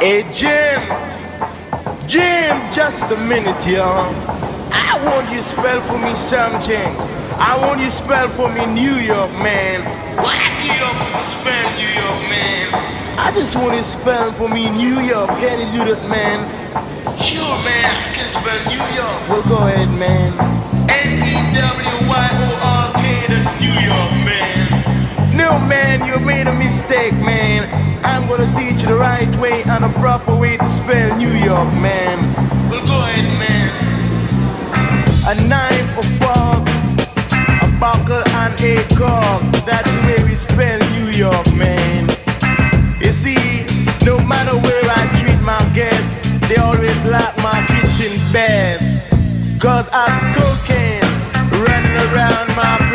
Hey Jim, Jim, just a minute, y'all. I want you spell for me something. I want you spell for me New York, man. Why do you spell New York, man? I just want you spell for me New York. Can you do that, man? Sure, man. I can spell New York. Well, go ahead, man. N E W Y O R K. That's New York, man. No, man, you made a mistake, man. I'm gonna teach you the right way and the proper way to spell New York, man. Well, go ahead, man. A knife, a fork, a buckle, and a cork. That's the way we spell New York, man. You see, no matter where I treat my guests, they always like my kitchen best. Cause I'm cooking, running around my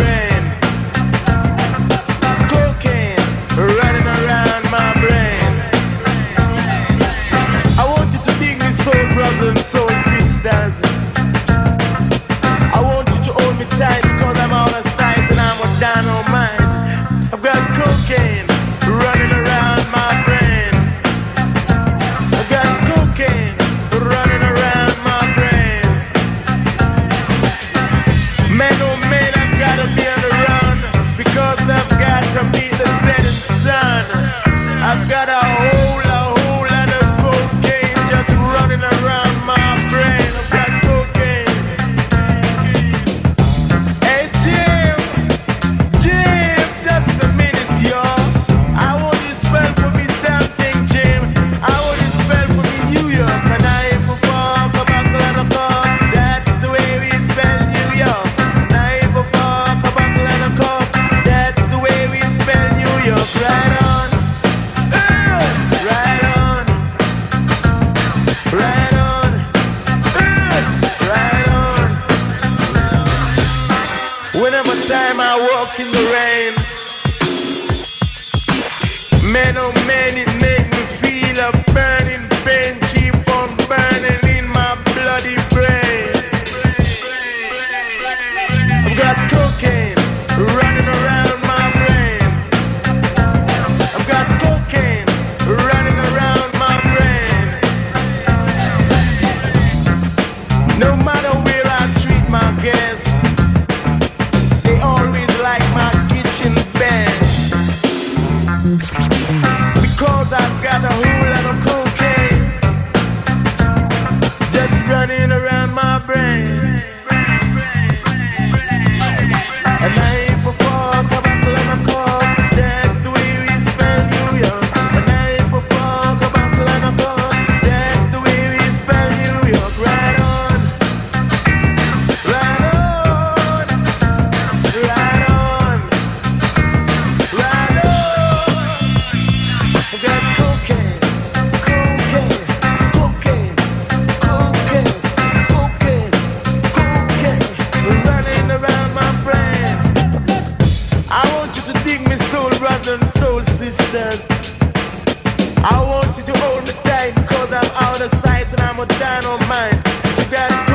don't mind. You gotta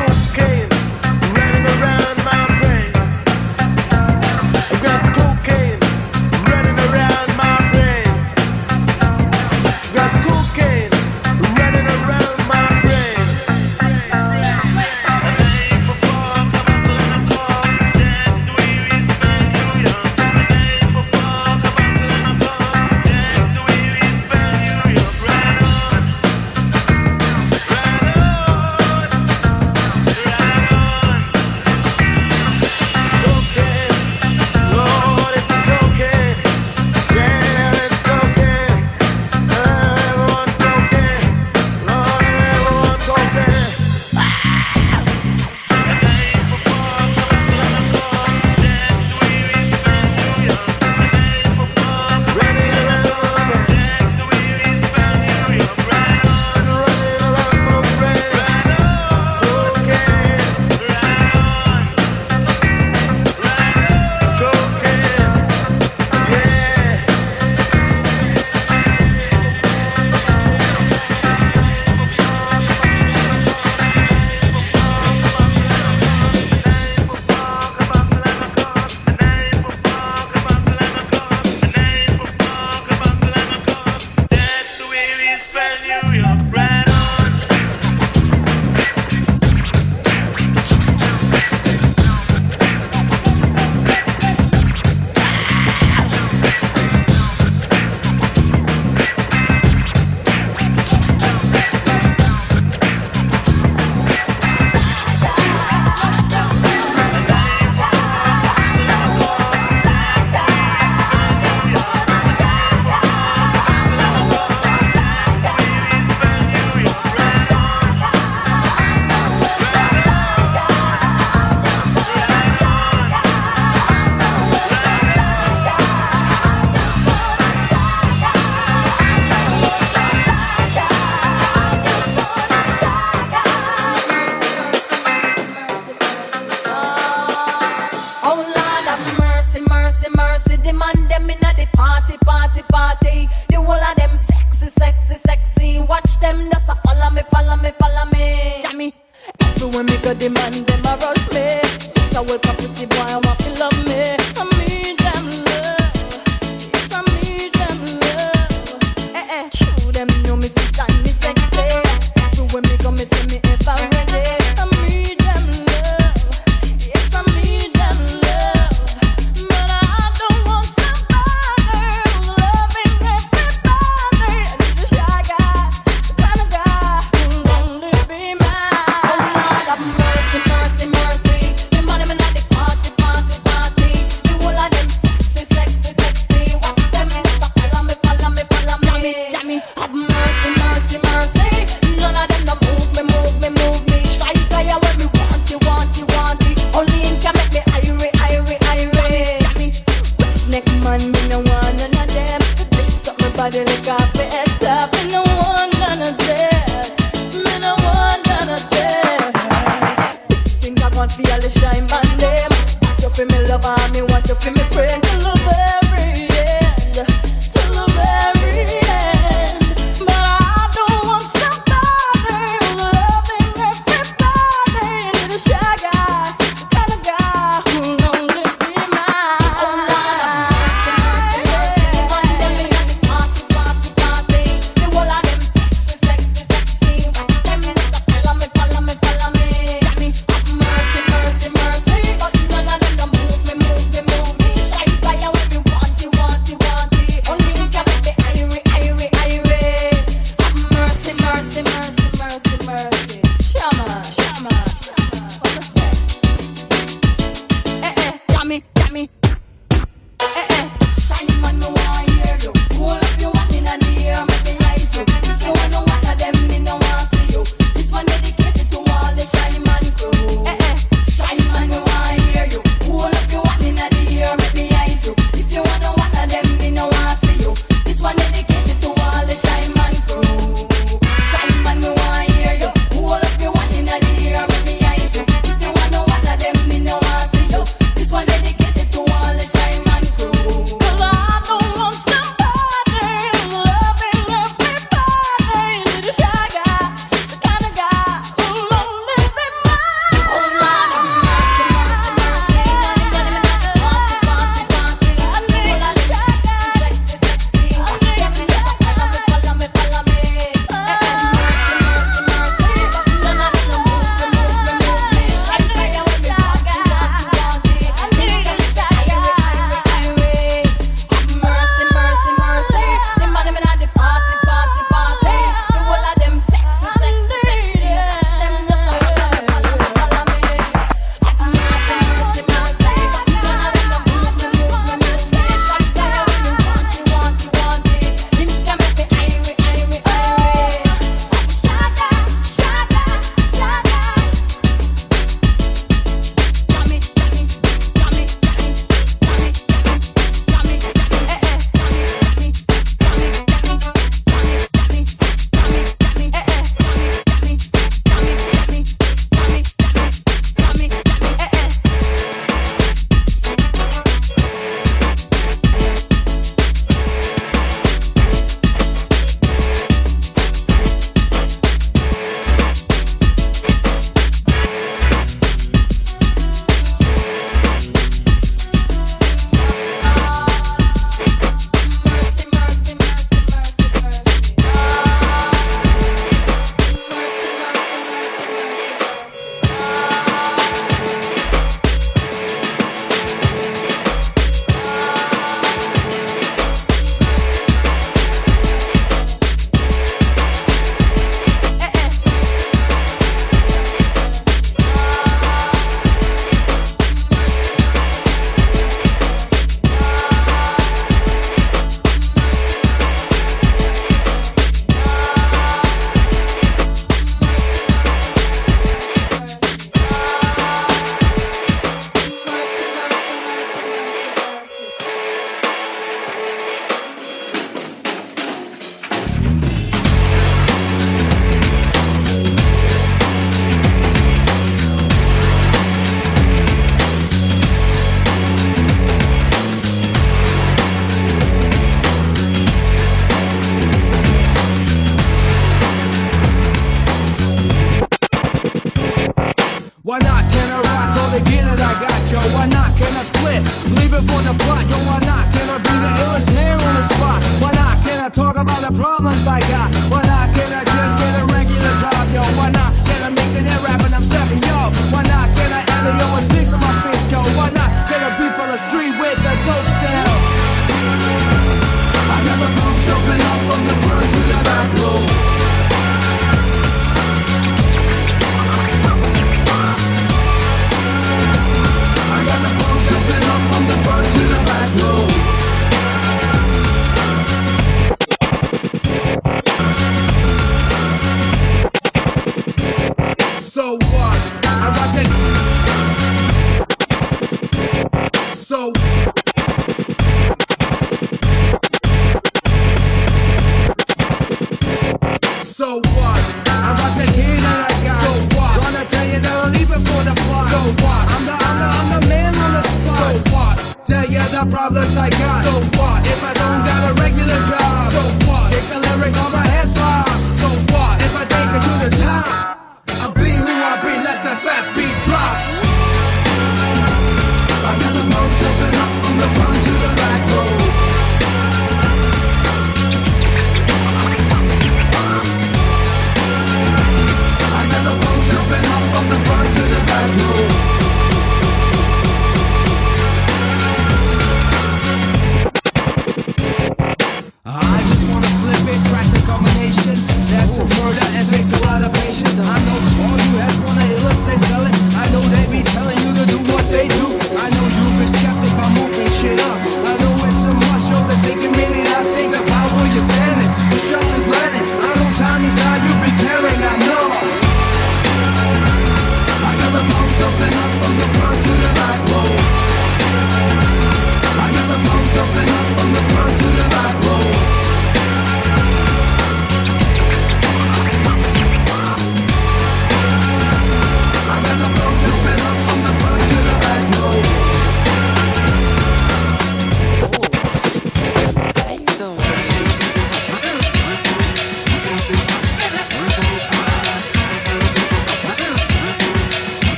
gotta I got yo. Why not? Can I split? Leave it for the plot, yo. Why not? Can I be the illest man on the spot? Why not? Can I talk about the problems I got? Why not?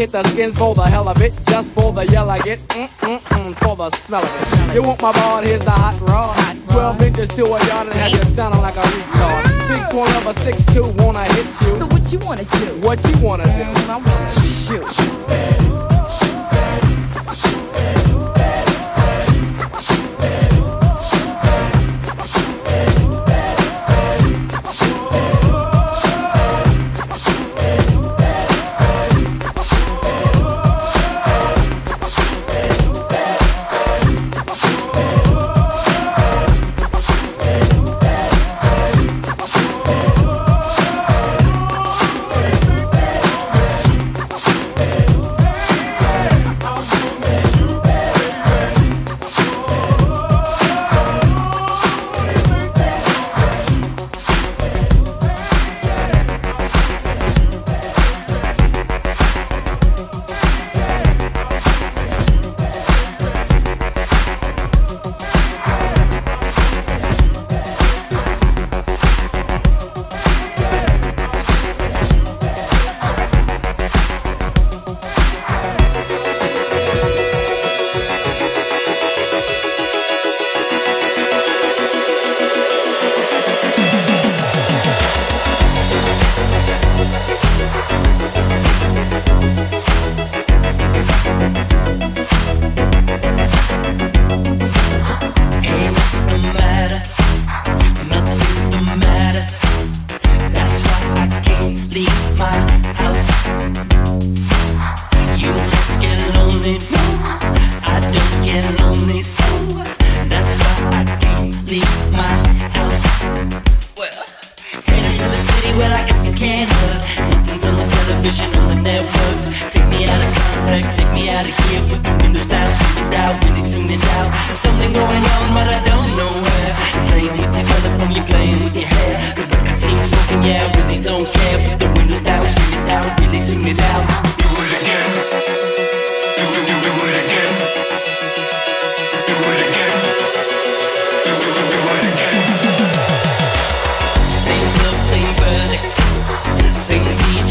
hit the skins for the hell of it, just for the yell I get, mm mm mm, for the smell of it. You want my ball? Here's the hot rod. Twelve inches to a yard and have you sounding like a retard. Big corner of a six two, wanna hit you? So what you wanna do? What you wanna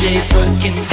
days working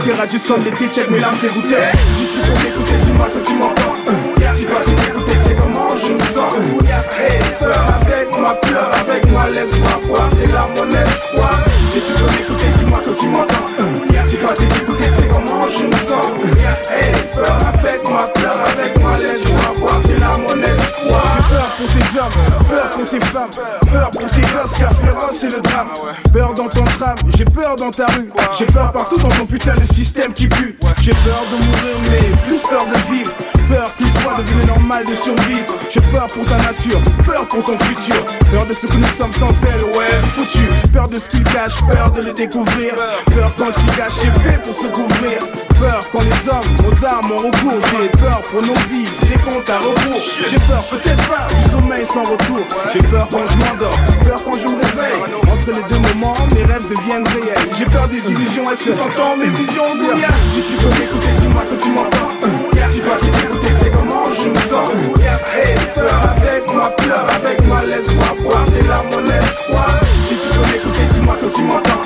les verras juste comme l'été, check mes larmes, c'est J'ai peur dans ta rue, j'ai peur partout dans ton putain de système qui pue. J'ai peur de mourir, mais plus peur de vivre. Peur qu'il soit devenu normal de survivre. J'ai peur pour ta nature, peur pour son futur. Peur de ce que nous sommes sans elle, ouais, foutu. Peur de ce qu'il cache, peur de le découvrir. Peur quand il cache, j'ai fait pour se couvrir peur quand les hommes aux armes en recours. J'ai peur pour nos vies, les comptes à rebours. J'ai peur, peut-être pas, du sommeil sans retour. J'ai peur quand je m'endors, peur quand je me réveille. Entre les deux moments, mes rêves deviennent réels. J'ai peur des illusions, est-ce que t'entends mes visions Gouya? Si tu peux m'écouter, dis-moi que tu m'entends. Si toi qui m'écoutais, tu sais comment je me sens. Hey, peur avec moi, pleure avec moi, laisse-moi boire des larmes, mon espoir. Si tu peux m'écouter, dis-moi que tu m'entends.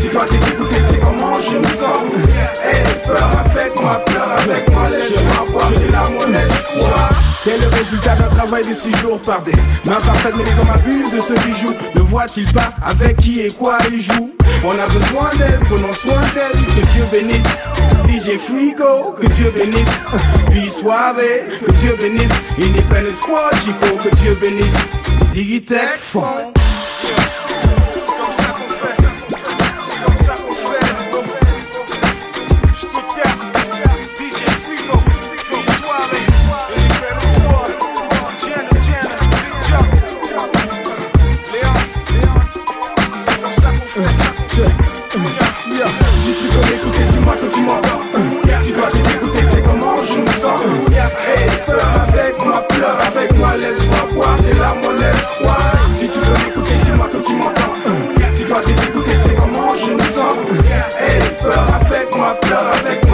Si toi qui m'écoutais, tu sais comment je me sens. Pleure avec moi, pleure avec moi, laisse-moi boire de l'amour, laisse-moi Quel est le résultat d'un travail de 6 jours par des mains parfaites mais les hommes abusent de ce bijou. Ne voit-il pas avec qui et quoi ils jouent On a besoin d'elle, prenons soin d'elle, que Dieu bénisse. DJ Frigo, que Dieu bénisse. Puis Suave, que Dieu bénisse. Il n'est pas l'espoir Chico, que Dieu bénisse. Digitech Fond Direct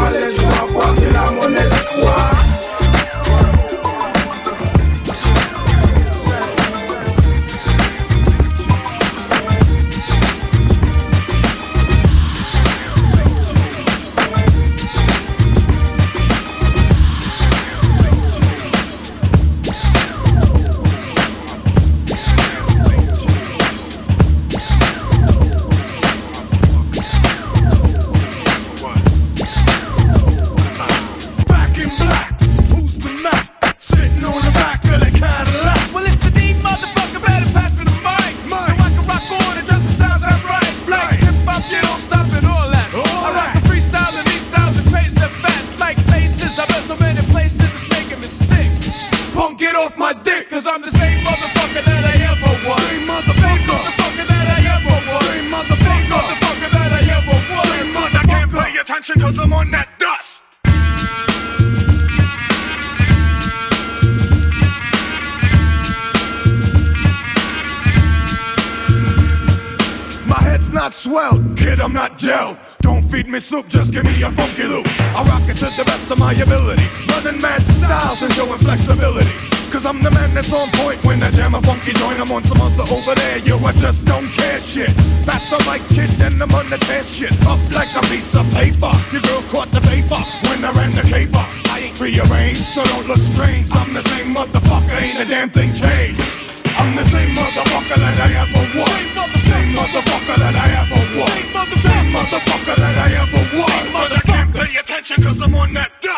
I'm.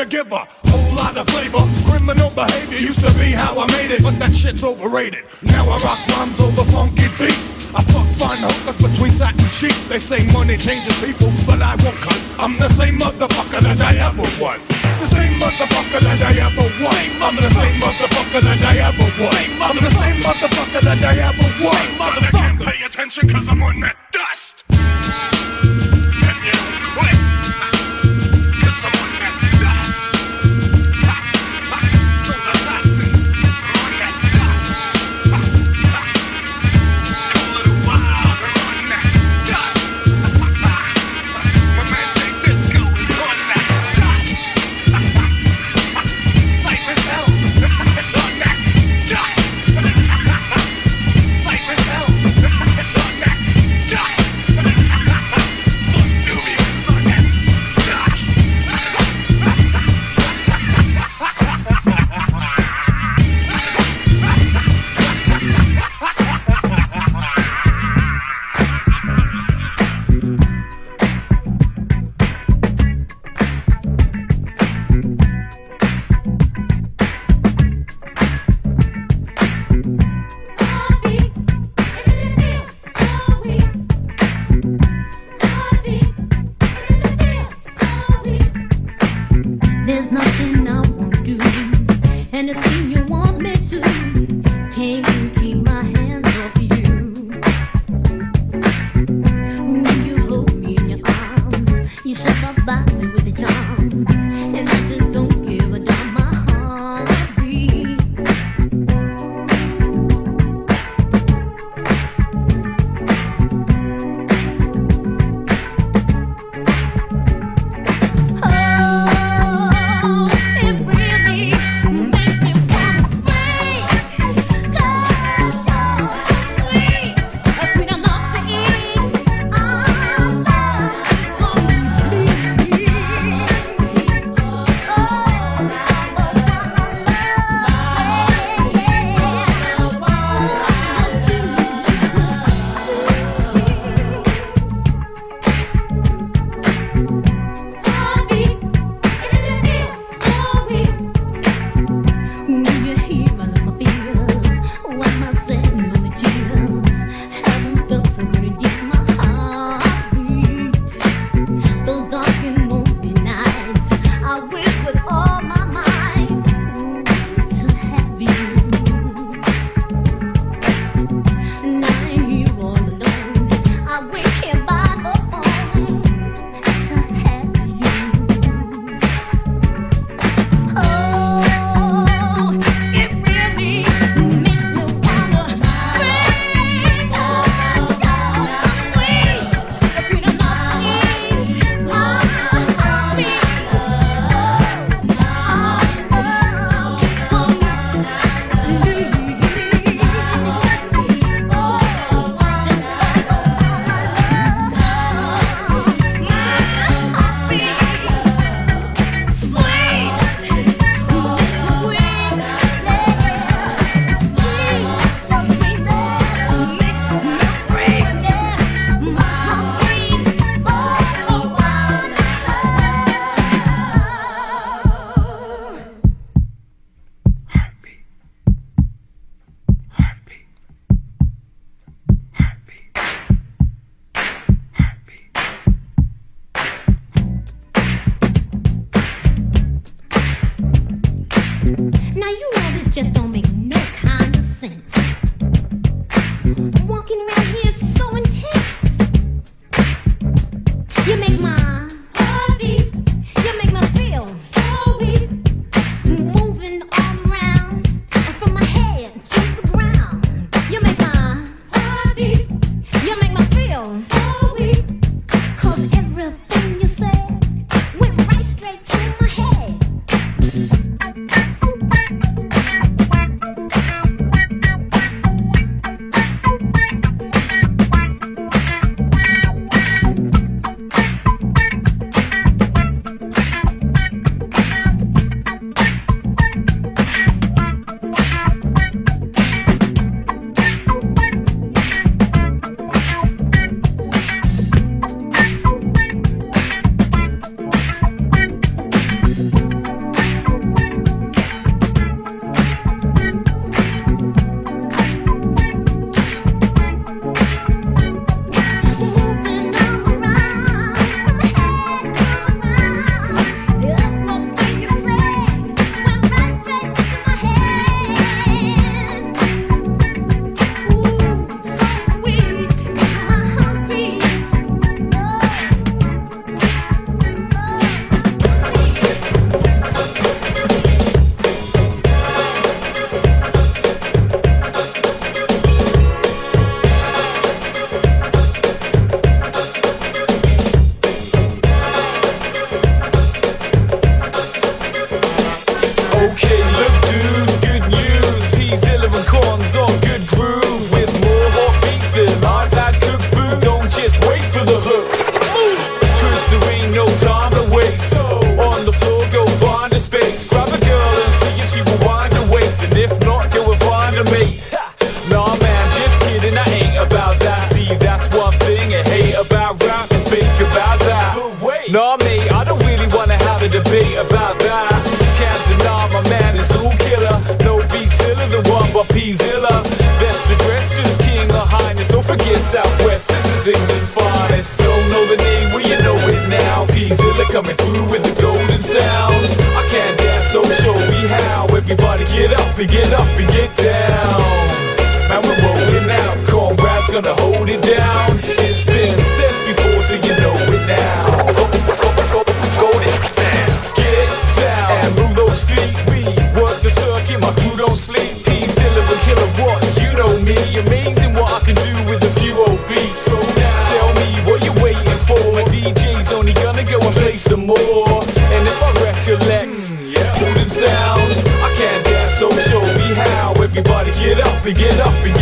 to give a whole lot of flavor. Criminal behavior used to be how I made it, but that shit's overrated. Now I rock rhymes over funky beats. I fuck fine hookers between satin sheets. They say money changes people, but I won't cuz I'm the same motherfucker that I ever was. The same motherfucker that I ever was. I'm the same motherfucker that I ever was. I'm the same motherfucker that I ever was. Don't forget Southwest, this is England's finest. Don't know the name, well you know it now. P-Zilla coming through with the golden sound. I can't dance, so show me how. Everybody get up and get up and get down. get up and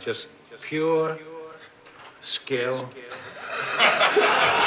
just pure skill,